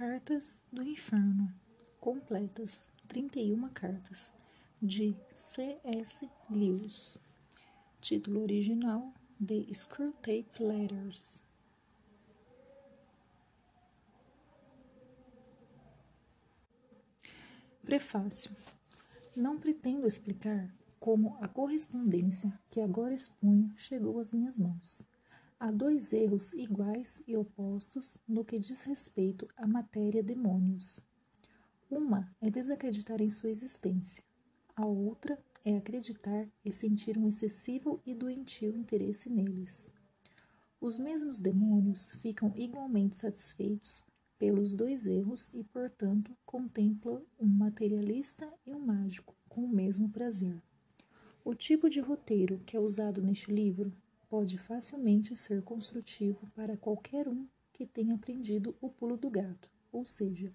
Cartas do Inferno, completas, 31 cartas, de C.S. Lewis. Título original: The Screwtape Letters. Prefácio. Não pretendo explicar como a correspondência que agora exponho chegou às minhas mãos. Há dois erros iguais e opostos no que diz respeito à matéria demônios. Uma é desacreditar em sua existência, a outra é acreditar e sentir um excessivo e doentio interesse neles. Os mesmos demônios ficam igualmente satisfeitos pelos dois erros e, portanto, contemplam um materialista e um mágico com o mesmo prazer. O tipo de roteiro que é usado neste livro pode facilmente ser construtivo para qualquer um que tenha aprendido o pulo do gato, ou seja,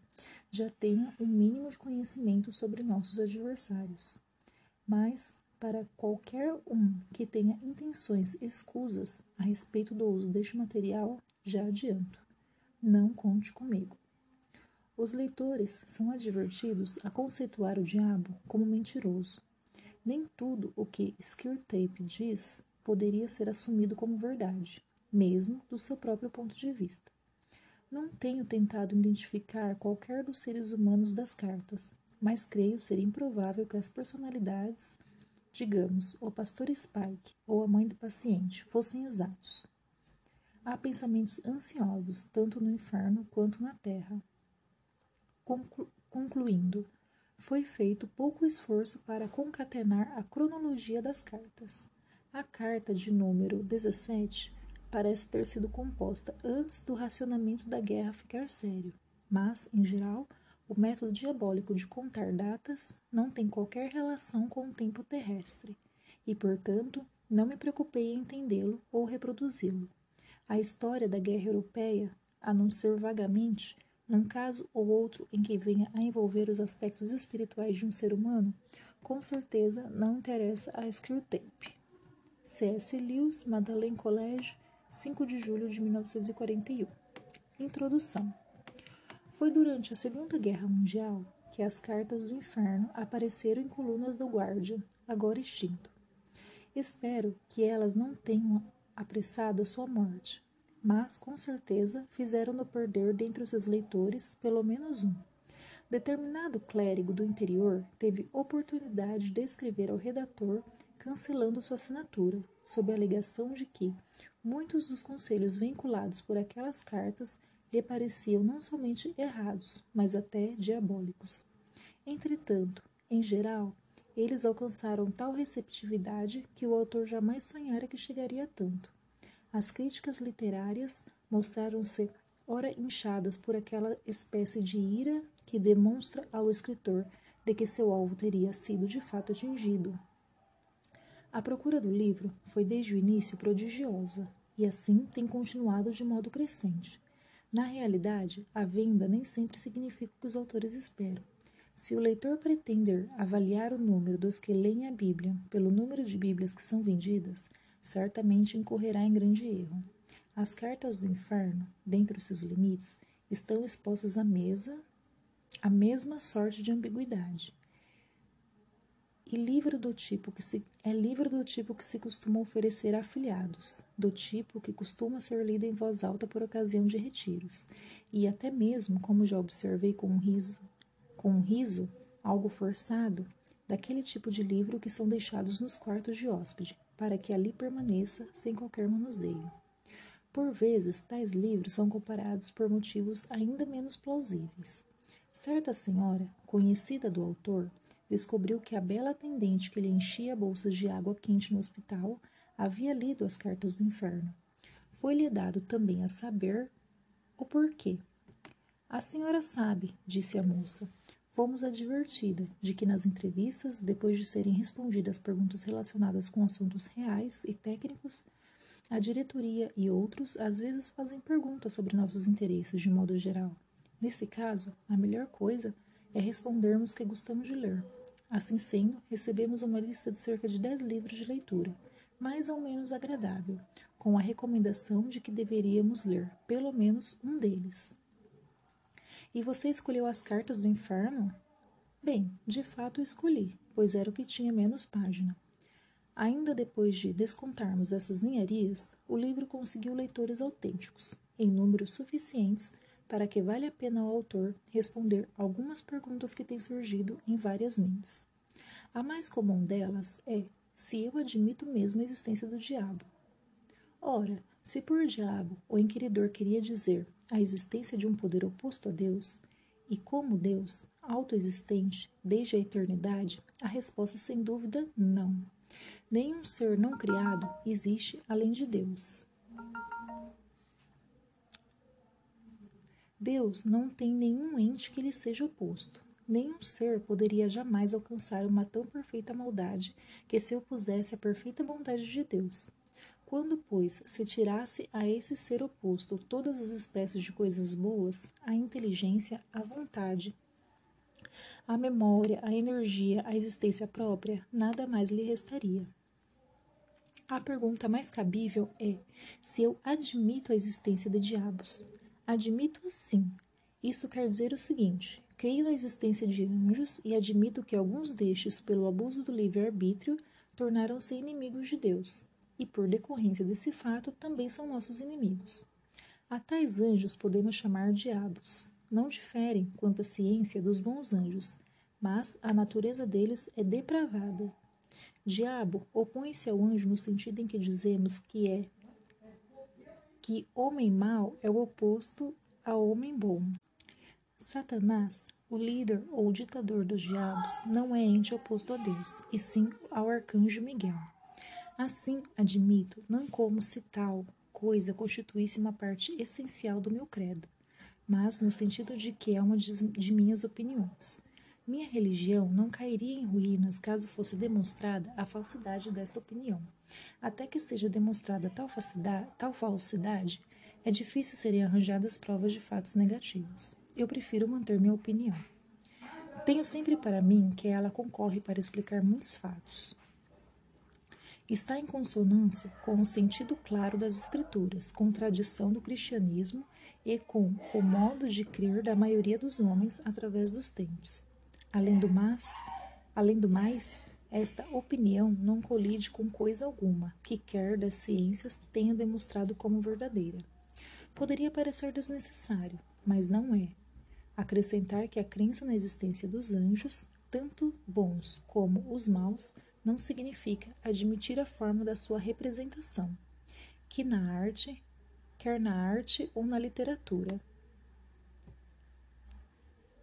já tenha um mínimo de conhecimento sobre nossos adversários. Mas, para qualquer um que tenha intenções escusas a respeito do uso deste material, já adianto. Não conte comigo. Os leitores são advertidos a conceituar o diabo como mentiroso. Nem tudo o que Skirtape diz poderia ser assumido como verdade, mesmo do seu próprio ponto de vista. Não tenho tentado identificar qualquer dos seres humanos das cartas, mas creio ser improvável que as personalidades, digamos, o pastor Spike ou a mãe do paciente, fossem exatos. Há pensamentos ansiosos tanto no inferno quanto na terra. Conclu concluindo, foi feito pouco esforço para concatenar a cronologia das cartas. A carta de número 17 parece ter sido composta antes do racionamento da guerra ficar sério, mas, em geral, o método diabólico de contar datas não tem qualquer relação com o tempo terrestre, e, portanto, não me preocupei em entendê-lo ou reproduzi-lo. A história da guerra europeia, a não ser vagamente, num caso ou outro em que venha a envolver os aspectos espirituais de um ser humano, com certeza não interessa a Screwtape. C.S. Lewis, Madeleine College, 5 de julho de 1941. Introdução. Foi durante a Segunda Guerra Mundial que as cartas do inferno apareceram em colunas do Guardian, agora extinto. Espero que elas não tenham apressado a sua morte, mas com certeza fizeram-no perder dentre os seus leitores pelo menos um. Determinado clérigo do interior teve oportunidade de escrever ao redator cancelando sua assinatura, sob a alegação de que muitos dos conselhos vinculados por aquelas cartas lhe pareciam não somente errados, mas até diabólicos. Entretanto, em geral, eles alcançaram tal receptividade que o autor jamais sonhara que chegaria a tanto. As críticas literárias mostraram-se ora inchadas por aquela espécie de ira que demonstra ao escritor de que seu alvo teria sido de fato atingido, a procura do livro foi desde o início prodigiosa e assim tem continuado de modo crescente. Na realidade, a venda nem sempre significa o que os autores esperam. Se o leitor pretender avaliar o número dos que leem a Bíblia pelo número de Bíblias que são vendidas, certamente incorrerá em grande erro. As cartas do inferno, dentro de seus limites, estão expostas à mesa a mesma sorte de ambiguidade e livro do tipo que se é livro do tipo que se costuma oferecer a afiliados, do tipo que costuma ser lido em voz alta por ocasião de retiros, e até mesmo, como já observei com um riso, com um riso algo forçado, daquele tipo de livro que são deixados nos quartos de hóspede, para que ali permaneça sem qualquer manuseio. Por vezes, tais livros são comparados por motivos ainda menos plausíveis. Certa senhora, conhecida do autor, descobriu que a bela atendente que lhe enchia bolsas de água quente no hospital havia lido as cartas do inferno. Foi-lhe dado também a saber o porquê. A senhora sabe, disse a moça. Fomos advertida de que nas entrevistas, depois de serem respondidas perguntas relacionadas com assuntos reais e técnicos, a diretoria e outros às vezes fazem perguntas sobre nossos interesses de modo geral. Nesse caso, a melhor coisa é respondermos que gostamos de ler. Assim sendo, recebemos uma lista de cerca de 10 livros de leitura, mais ou menos agradável, com a recomendação de que deveríamos ler pelo menos um deles. E você escolheu as cartas do inferno? Bem, de fato escolhi, pois era o que tinha menos página. Ainda depois de descontarmos essas ninharias, o livro conseguiu leitores autênticos, em números suficientes para que vale a pena ao autor responder algumas perguntas que têm surgido em várias mentes. A mais comum delas é se eu admito mesmo a existência do diabo. Ora, se por diabo o inquiridor queria dizer a existência de um poder oposto a Deus, e como Deus, autoexistente desde a eternidade, a resposta sem dúvida não. Nenhum ser não criado existe além de Deus. Deus não tem nenhum ente que lhe seja oposto. Nenhum ser poderia jamais alcançar uma tão perfeita maldade que se opusesse à perfeita bondade de Deus. Quando, pois, se tirasse a esse ser oposto todas as espécies de coisas boas, a inteligência, a vontade, a memória, a energia, a existência própria, nada mais lhe restaria. A pergunta mais cabível é se eu admito a existência de diabos. Admito sim. Isto quer dizer o seguinte: creio na existência de anjos e admito que alguns destes, pelo abuso do livre-arbítrio, tornaram-se inimigos de Deus e, por decorrência desse fato, também são nossos inimigos. A tais anjos podemos chamar diabos. Não diferem, quanto à ciência, dos bons anjos, mas a natureza deles é depravada. Diabo opõe-se ao anjo no sentido em que dizemos que é que homem mau é o oposto a homem bom. Satanás, o líder ou ditador dos diabos, não é ente oposto a Deus, e sim ao arcanjo Miguel. Assim, admito, não como se tal coisa constituísse uma parte essencial do meu credo, mas no sentido de que é uma de minhas opiniões. Minha religião não cairia em ruínas caso fosse demonstrada a falsidade desta opinião. Até que seja demonstrada tal tal falsidade é difícil serem arranjadas provas de fatos negativos. Eu prefiro manter minha opinião. Tenho sempre para mim que ela concorre para explicar muitos fatos está em consonância com o sentido claro das Escrituras, com a tradição do cristianismo e com o modo de crer da maioria dos homens através dos tempos. Além do mais, além do mais, esta opinião não colide com coisa alguma que quer das ciências tenha demonstrado como verdadeira. Poderia parecer desnecessário, mas não é. Acrescentar que a crença na existência dos anjos, tanto bons como os maus, não significa admitir a forma da sua representação, que na arte, quer na arte ou na literatura.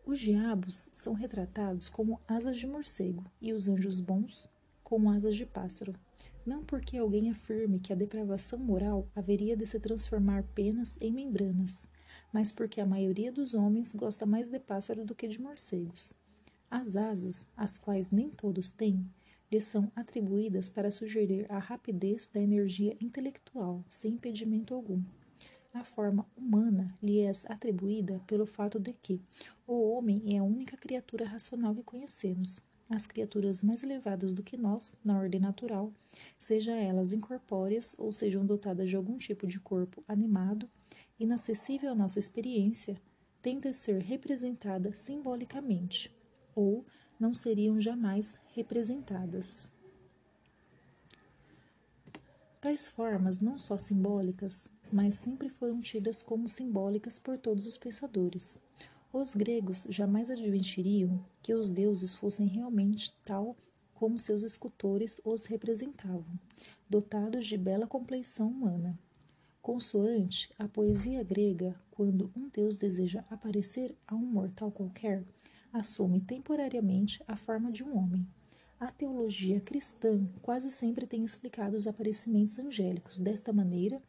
Os diabos são retratados como asas de morcego e os anjos bons como asas de pássaro. Não porque alguém afirme que a depravação moral haveria de se transformar penas em membranas, mas porque a maioria dos homens gosta mais de pássaro do que de morcegos. As asas, as quais nem todos têm, lhe são atribuídas para sugerir a rapidez da energia intelectual, sem impedimento algum. A forma humana lhe é atribuída pelo fato de que o homem é a única criatura racional que conhecemos. As criaturas mais elevadas do que nós, na ordem natural, sejam elas incorpóreas ou sejam dotadas de algum tipo de corpo animado, inacessível à nossa experiência, têm de ser representada simbolicamente, ou não seriam jamais representadas. Tais formas, não só simbólicas, mas sempre foram tidas como simbólicas por todos os pensadores. Os gregos jamais admitiriam que os deuses fossem realmente tal como seus escultores os representavam, dotados de bela compleição humana. Consoante a poesia grega, quando um deus deseja aparecer a um mortal qualquer, assume temporariamente a forma de um homem. A teologia cristã quase sempre tem explicado os aparecimentos angélicos desta maneira.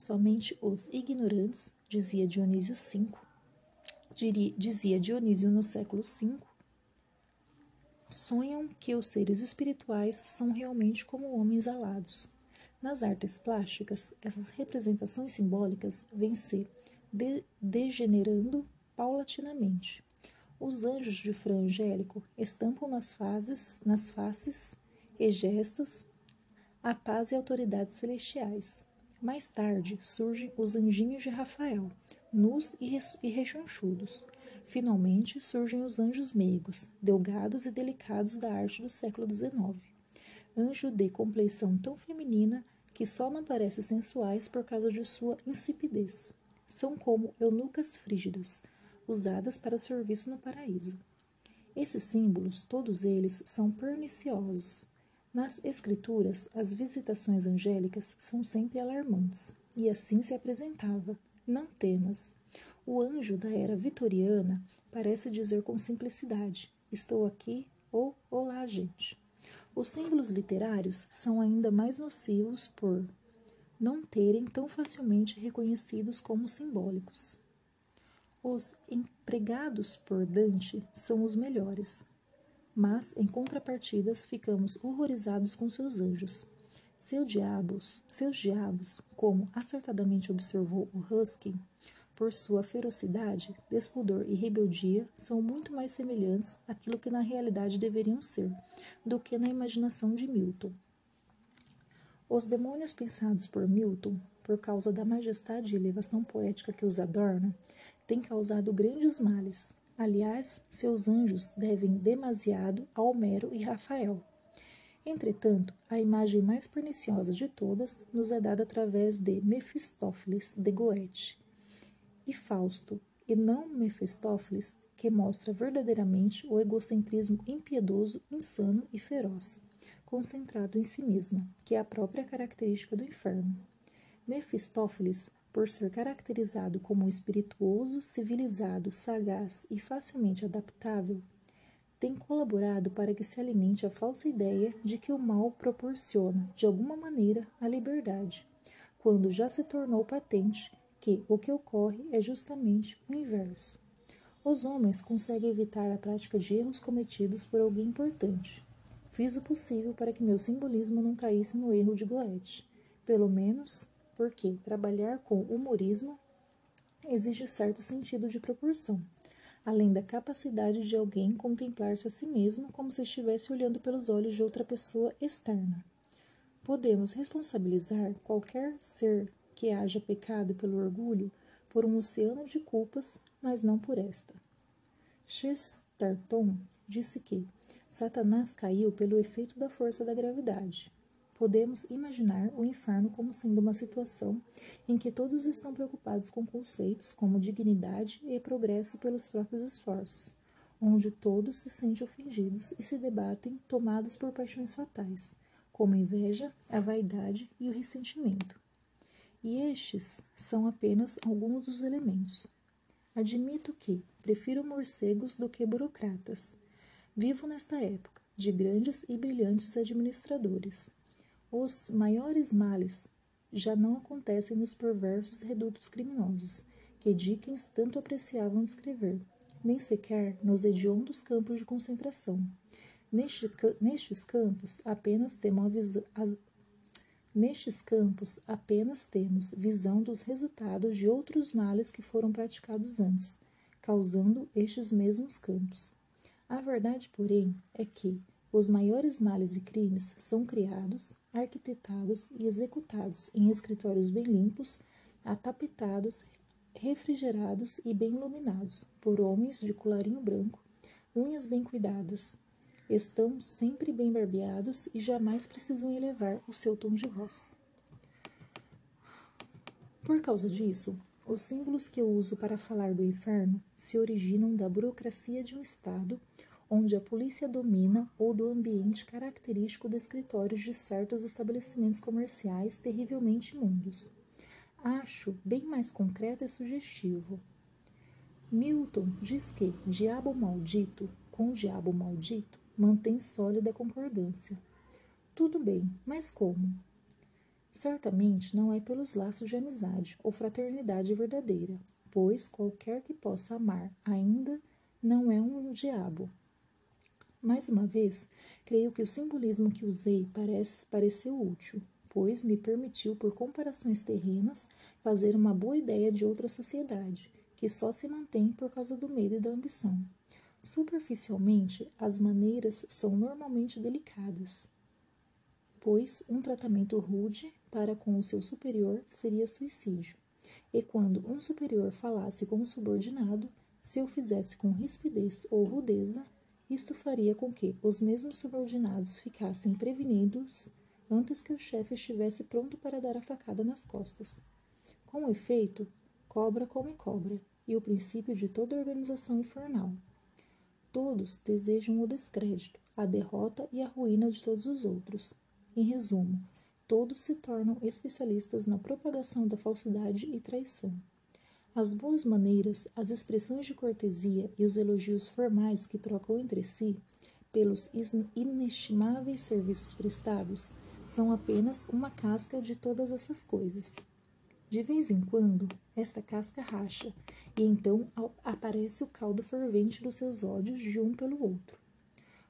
Somente os ignorantes, dizia Dionísio V, dizia Dionísio no século V, sonham que os seres espirituais são realmente como homens alados. Nas artes plásticas, essas representações simbólicas vêm se de degenerando paulatinamente. Os anjos de Fra Angélico estampam nas, fases, nas faces e gestos a paz e autoridades celestiais. Mais tarde surgem os anjinhos de Rafael, nus e rechonchudos, Finalmente surgem os anjos meigos, delgados e delicados da arte do século XIX. Anjo de compleição tão feminina que só não parecem sensuais por causa de sua insipidez. São como eunucas frígidas, usadas para o serviço no paraíso. Esses símbolos, todos eles, são perniciosos. Nas Escrituras, as visitações angélicas são sempre alarmantes, e assim se apresentava: Não temas. O anjo da era vitoriana parece dizer com simplicidade: Estou aqui ou Olá, gente. Os símbolos literários são ainda mais nocivos por não terem tão facilmente reconhecidos como simbólicos. Os empregados por Dante são os melhores, mas em contrapartidas ficamos horrorizados com seus anjos. Seu diabos, seus diabos, como acertadamente observou o Husky, por sua ferocidade, despudor e rebeldia, são muito mais semelhantes àquilo que na realidade deveriam ser, do que na imaginação de Milton. Os demônios pensados por Milton, por causa da majestade e elevação poética que os adorna, tem causado grandes males. Aliás, seus anjos devem demasiado a Homero e Rafael. Entretanto, a imagem mais perniciosa de todas nos é dada através de Mefistófeles de Goethe e Fausto, e não Mefistófeles, que mostra verdadeiramente o egocentrismo impiedoso, insano e feroz, concentrado em si mesma, que é a própria característica do inferno. Mefistófeles por ser caracterizado como espirituoso, civilizado, sagaz e facilmente adaptável, tem colaborado para que se alimente a falsa ideia de que o mal proporciona, de alguma maneira, a liberdade, quando já se tornou patente que o que ocorre é justamente o inverso. Os homens conseguem evitar a prática de erros cometidos por alguém importante. Fiz o possível para que meu simbolismo não caísse no erro de Goethe. Pelo menos porque trabalhar com humorismo exige certo sentido de proporção, além da capacidade de alguém contemplar-se a si mesmo como se estivesse olhando pelos olhos de outra pessoa externa. Podemos responsabilizar qualquer ser que haja pecado pelo orgulho por um oceano de culpas, mas não por esta. Chesterton disse que Satanás caiu pelo efeito da força da gravidade podemos imaginar o inferno como sendo uma situação em que todos estão preocupados com conceitos como dignidade e progresso pelos próprios esforços, onde todos se sentem ofendidos e se debatem tomados por paixões fatais, como a inveja, a vaidade e o ressentimento. E estes são apenas alguns dos elementos. Admito que prefiro morcegos do que burocratas. Vivo nesta época de grandes e brilhantes administradores os maiores males já não acontecem nos perversos redutos criminosos, que Dickens tanto apreciavam descrever, nem sequer nos hediondos campos de concentração. Neste, nestes campos apenas temos as, Nestes campos apenas temos visão dos resultados de outros males que foram praticados antes, causando estes mesmos campos. A verdade, porém, é que, os maiores males e crimes são criados, arquitetados e executados em escritórios bem limpos, atapetados, refrigerados e bem iluminados por homens de colarinho branco, unhas bem cuidadas. Estão sempre bem barbeados e jamais precisam elevar o seu tom de voz. Por causa disso, os símbolos que eu uso para falar do inferno se originam da burocracia de um Estado onde a polícia domina ou do ambiente característico de escritórios de certos estabelecimentos comerciais terrivelmente imundos. Acho bem mais concreto e sugestivo. Milton diz que diabo maldito com diabo maldito mantém sólida concordância. Tudo bem, mas como? Certamente não é pelos laços de amizade ou fraternidade verdadeira, pois qualquer que possa amar ainda não é um diabo, mais uma vez, creio que o simbolismo que usei parece, pareceu útil, pois me permitiu, por comparações terrenas, fazer uma boa ideia de outra sociedade, que só se mantém por causa do medo e da ambição. Superficialmente, as maneiras são normalmente delicadas, pois um tratamento rude para com o seu superior seria suicídio, e quando um superior falasse com um subordinado, se eu fizesse com rispidez ou rudeza, isto faria com que os mesmos subordinados ficassem prevenidos antes que o chefe estivesse pronto para dar a facada nas costas. Com efeito, cobra come cobra, e o princípio de toda organização infernal. Todos desejam o descrédito, a derrota e a ruína de todos os outros. Em resumo, todos se tornam especialistas na propagação da falsidade e traição. As boas maneiras, as expressões de cortesia e os elogios formais que trocam entre si, pelos inestimáveis serviços prestados, são apenas uma casca de todas essas coisas. De vez em quando, esta casca racha, e então aparece o caldo fervente dos seus ódios de um pelo outro.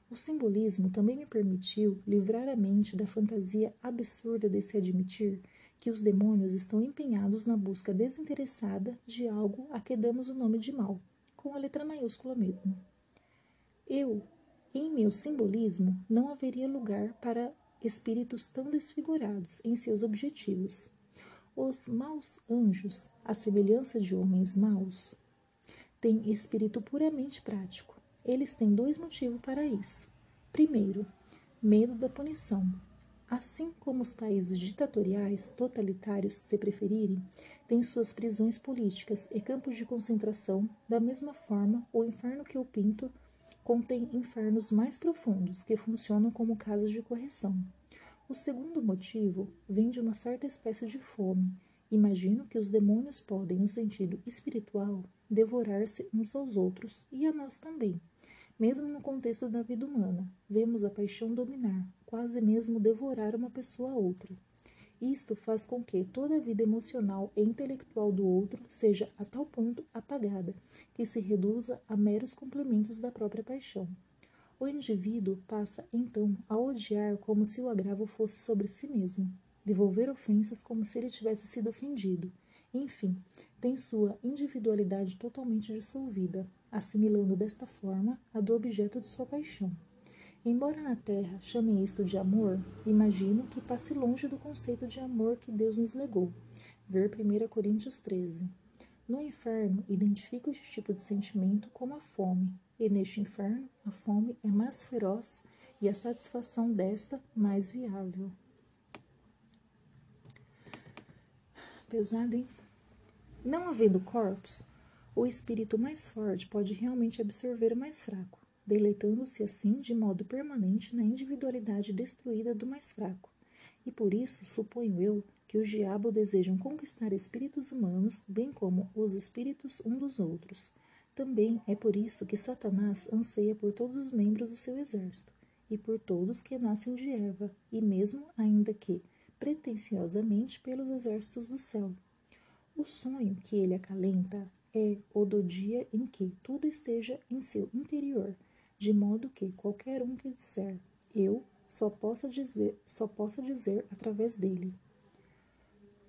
O simbolismo também me permitiu livrar a mente da fantasia absurda de se admitir que os demônios estão empenhados na busca desinteressada de algo a que damos o nome de mal, com a letra maiúscula mesmo. Eu, em meu simbolismo, não haveria lugar para espíritos tão desfigurados em seus objetivos. Os maus anjos, à semelhança de homens maus, têm espírito puramente prático. Eles têm dois motivos para isso. Primeiro, medo da punição, Assim como os países ditatoriais, totalitários, se preferirem, têm suas prisões políticas e campos de concentração, da mesma forma, o inferno que eu pinto contém infernos mais profundos que funcionam como casas de correção. O segundo motivo vem de uma certa espécie de fome. Imagino que os demônios podem, no sentido espiritual, devorar-se uns aos outros e a nós também. Mesmo no contexto da vida humana, vemos a paixão dominar, quase mesmo devorar uma pessoa a outra. Isto faz com que toda a vida emocional e intelectual do outro seja a tal ponto apagada que se reduza a meros complementos da própria paixão. O indivíduo passa então a odiar como se o agravo fosse sobre si mesmo, devolver ofensas como se ele tivesse sido ofendido. Enfim, tem sua individualidade totalmente dissolvida, assimilando desta forma a do objeto de sua paixão. Embora na Terra chamem isto de amor, imagino que passe longe do conceito de amor que Deus nos legou. Ver 1 Coríntios 13. No inferno, identifico este tipo de sentimento como a fome, e neste inferno, a fome é mais feroz e a satisfação desta mais viável. Pesado, hein? Não havendo corpos, o espírito mais forte pode realmente absorver o mais fraco deleitando-se assim de modo permanente na individualidade destruída do mais fraco. E por isso suponho eu que os diabos desejam conquistar espíritos humanos, bem como os espíritos um dos outros. Também é por isso que Satanás anseia por todos os membros do seu exército, e por todos que nascem de Eva, e mesmo ainda que, pretensiosamente, pelos exércitos do céu. O sonho que ele acalenta é o do dia em que tudo esteja em seu interior, de modo que qualquer um que disser eu só possa dizer, só possa dizer através dele.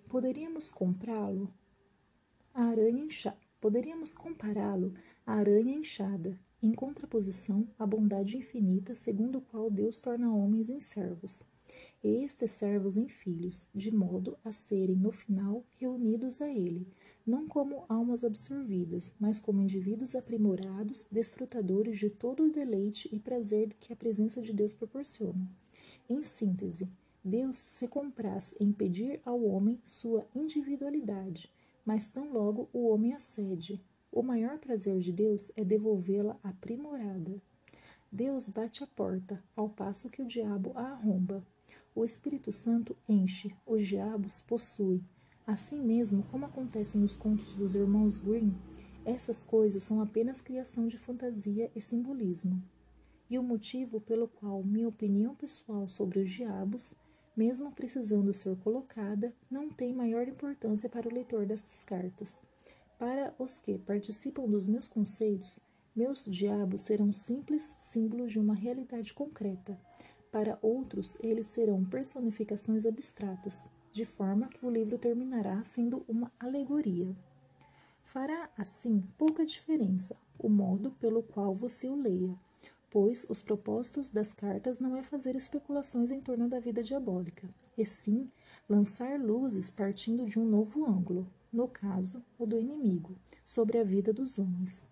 Poderíamos comprá-lo a aranha inchada. Poderíamos compará-lo à aranha inchada, em contraposição à bondade infinita segundo o qual Deus torna homens em servos, estes servos em filhos, de modo a serem, no final, reunidos a Ele, não como almas absorvidas, mas como indivíduos aprimorados, desfrutadores de todo o deleite e prazer que a presença de Deus proporciona. Em síntese, Deus se compraz em pedir ao homem sua individualidade, mas tão logo o homem acede. O maior prazer de Deus é devolvê-la aprimorada. Deus bate a porta, ao passo que o diabo a arromba. O Espírito Santo enche, os diabos possuem. Assim mesmo, como acontece nos contos dos irmãos Grimm, essas coisas são apenas criação de fantasia e simbolismo. E o motivo pelo qual minha opinião pessoal sobre os diabos, mesmo precisando ser colocada, não tem maior importância para o leitor destas cartas. Para os que participam dos meus conceitos, meus diabos serão simples símbolos de uma realidade concreta. Para outros, eles serão personificações abstratas, de forma que o livro terminará sendo uma alegoria. Fará, assim, pouca diferença o modo pelo qual você o leia, pois os propósitos das cartas não é fazer especulações em torno da vida diabólica, e sim lançar luzes partindo de um novo ângulo, no caso, o do inimigo, sobre a vida dos homens.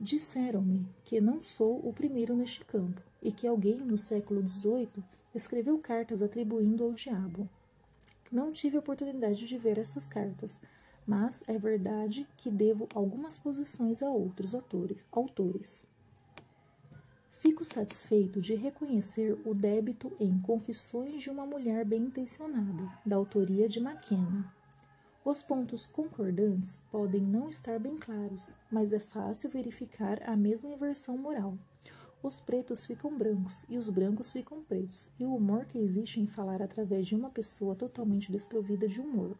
Disseram-me que não sou o primeiro neste campo e que alguém no século XVIII escreveu cartas atribuindo ao diabo. Não tive oportunidade de ver essas cartas, mas é verdade que devo algumas posições a outros autores. autores. Fico satisfeito de reconhecer o débito em Confissões de uma Mulher Bem Intencionada, da autoria de Maquena. Os pontos concordantes podem não estar bem claros, mas é fácil verificar a mesma inversão moral. Os pretos ficam brancos e os brancos ficam pretos, e o humor que existe em falar através de uma pessoa totalmente desprovida de humor.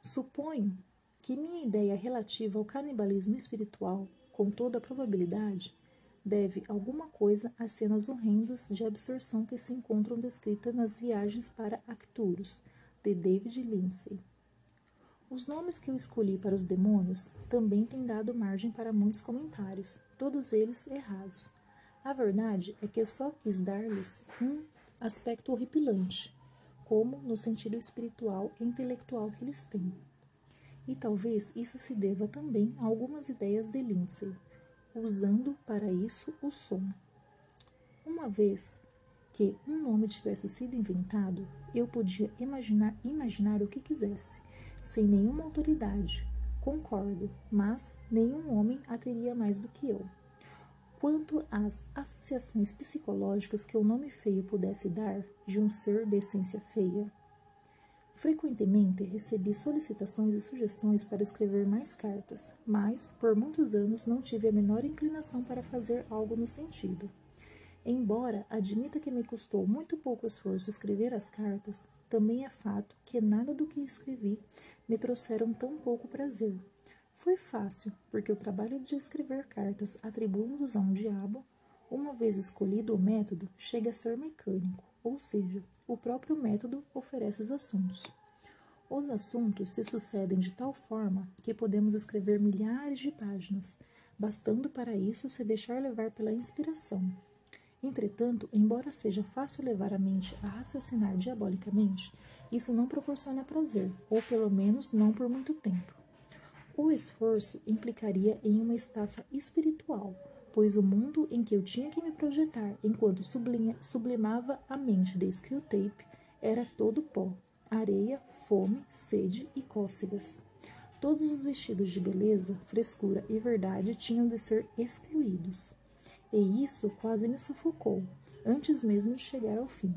Suponho que minha ideia relativa ao canibalismo espiritual, com toda a probabilidade, deve alguma coisa às cenas horrendas de absorção que se encontram descritas nas Viagens para Arcturus, de David Lindsay. Os nomes que eu escolhi para os demônios também têm dado margem para muitos comentários, todos eles errados. A verdade é que eu só quis dar-lhes um aspecto horripilante, como no sentido espiritual e intelectual que eles têm. E talvez isso se deva também a algumas ideias de Lindsay, usando para isso o som. Uma vez que um nome tivesse sido inventado, eu podia imaginar, imaginar o que quisesse, sem nenhuma autoridade. Concordo, mas nenhum homem a teria mais do que eu. Quanto às associações psicológicas que o nome feio pudesse dar de um ser de essência feia, Frequentemente recebi solicitações e sugestões para escrever mais cartas, mas por muitos anos não tive a menor inclinação para fazer algo no sentido. Embora admita que me custou muito pouco esforço escrever as cartas, também é fato que nada do que escrevi me trouxeram tão pouco prazer. Foi fácil, porque o trabalho de escrever cartas atribuindo-os a um diabo, uma vez escolhido o método, chega a ser mecânico ou seja, o próprio método oferece os assuntos. Os assuntos se sucedem de tal forma que podemos escrever milhares de páginas, bastando para isso se deixar levar pela inspiração. Entretanto, embora seja fácil levar a mente a raciocinar diabolicamente, isso não proporciona prazer, ou pelo menos não por muito tempo. O esforço implicaria em uma estafa espiritual, pois o mundo em que eu tinha que me projetar enquanto sublinha, sublimava a mente de Screwtape era todo pó, areia, fome, sede e cócegas. Todos os vestidos de beleza, frescura e verdade tinham de ser excluídos. E isso quase me sufocou, antes mesmo de chegar ao fim.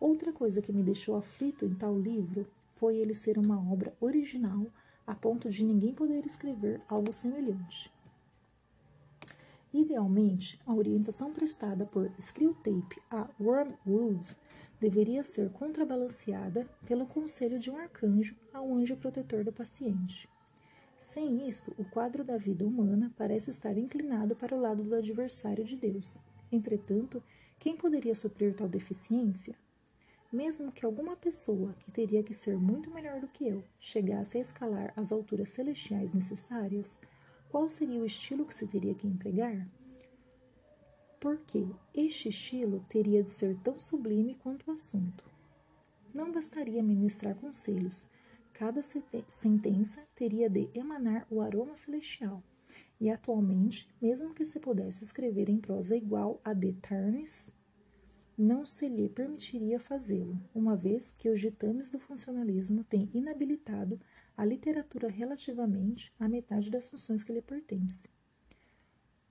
Outra coisa que me deixou aflito em tal livro foi ele ser uma obra original a ponto de ninguém poder escrever algo semelhante. Idealmente, a orientação prestada por Screwtape a Wormwood deveria ser contrabalanceada pelo conselho de um arcanjo ao anjo protetor do paciente. Sem isto, o quadro da vida humana parece estar inclinado para o lado do adversário de Deus. Entretanto, quem poderia suprir tal deficiência? Mesmo que alguma pessoa, que teria que ser muito melhor do que eu, chegasse a escalar as alturas celestiais necessárias, qual seria o estilo que se teria que empregar? Porque este estilo teria de ser tão sublime quanto o assunto. Não bastaria ministrar conselhos, cada sentença teria de emanar o aroma celestial. E atualmente, mesmo que se pudesse escrever em prosa igual a de Tarnes, não se lhe permitiria fazê-lo, uma vez que os ditames do funcionalismo têm inabilitado a literatura relativamente à metade das funções que lhe pertence.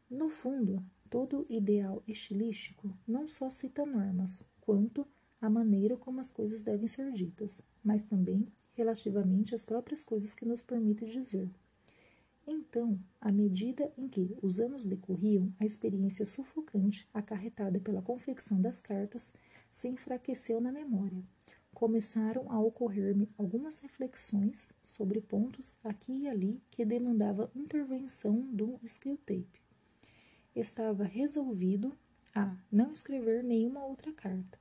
No fundo, todo ideal estilístico não só cita normas, quanto a maneira como as coisas devem ser ditas, mas também relativamente às próprias coisas que nos permite dizer. Então, à medida em que os anos decorriam, a experiência sufocante acarretada pela confecção das cartas se enfraqueceu na memória. Começaram a ocorrer-me algumas reflexões sobre pontos aqui e ali que demandavam intervenção do Screwtape. Estava resolvido a não escrever nenhuma outra carta.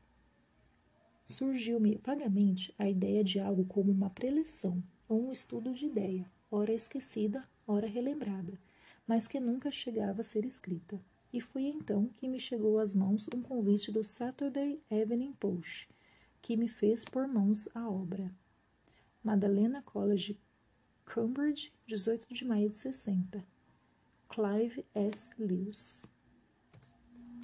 Surgiu-me vagamente a ideia de algo como uma preleção ou um estudo de ideia, ora esquecida, ora relembrada, mas que nunca chegava a ser escrita. E foi então que me chegou às mãos um convite do Saturday Evening Post, que me fez pôr mãos à obra. Madalena College, Cambridge, 18 de maio de 60. Clive S. Lewis